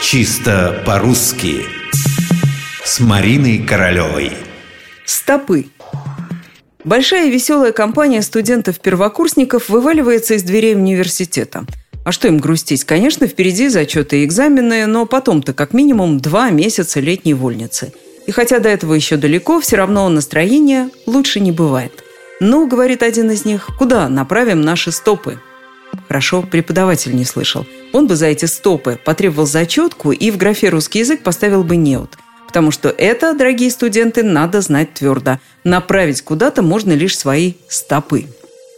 Чисто по-русски С Мариной Королевой Стопы Большая веселая компания студентов-первокурсников вываливается из дверей университета. А что им грустить? Конечно, впереди зачеты и экзамены, но потом-то как минимум два месяца летней вольницы. И хотя до этого еще далеко, все равно настроение лучше не бывает. «Ну, — говорит один из них, — куда направим наши стопы?» Хорошо, преподаватель не слышал. Он бы за эти стопы потребовал зачетку и в графе «русский язык» поставил бы «неуд». Потому что это, дорогие студенты, надо знать твердо. Направить куда-то можно лишь свои стопы.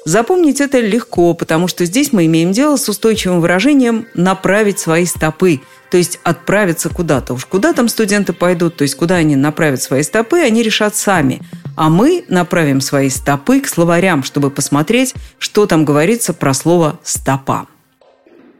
Запомнить это легко, потому что здесь мы имеем дело с устойчивым выражением «направить свои стопы», то есть отправиться куда-то. Уж куда там студенты пойдут, то есть куда они направят свои стопы, они решат сами. А мы направим свои стопы к словарям, чтобы посмотреть, что там говорится про слово «стопа».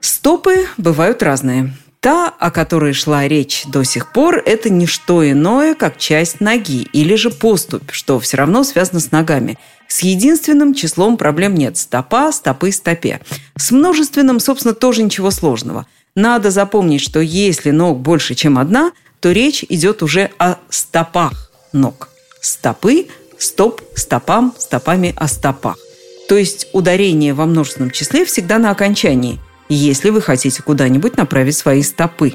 Стопы бывают разные. Та, о которой шла речь до сих пор, это не что иное, как часть ноги или же поступь, что все равно связано с ногами. С единственным числом проблем нет. Стопа, стопы, стопе. С множественным, собственно, тоже ничего сложного. Надо запомнить, что если ног больше, чем одна, то речь идет уже о стопах ног. Стопы, стоп, стопам, стопами о стопах. То есть ударение во множественном числе всегда на окончании – если вы хотите куда-нибудь направить свои стопы.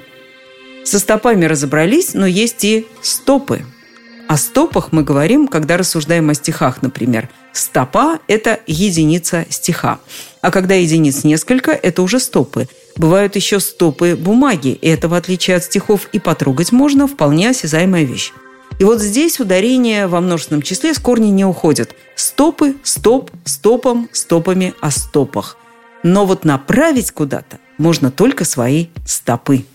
Со стопами разобрались, но есть и стопы. О стопах мы говорим, когда рассуждаем о стихах, например. Стопа – это единица стиха. А когда единиц несколько, это уже стопы. Бывают еще стопы бумаги, и это, в отличие от стихов, и потрогать можно, вполне осязаемая вещь. И вот здесь ударение во множественном числе с корней не уходят. Стопы, стоп, стопом, стопами о стопах – но вот направить куда-то можно только свои стопы.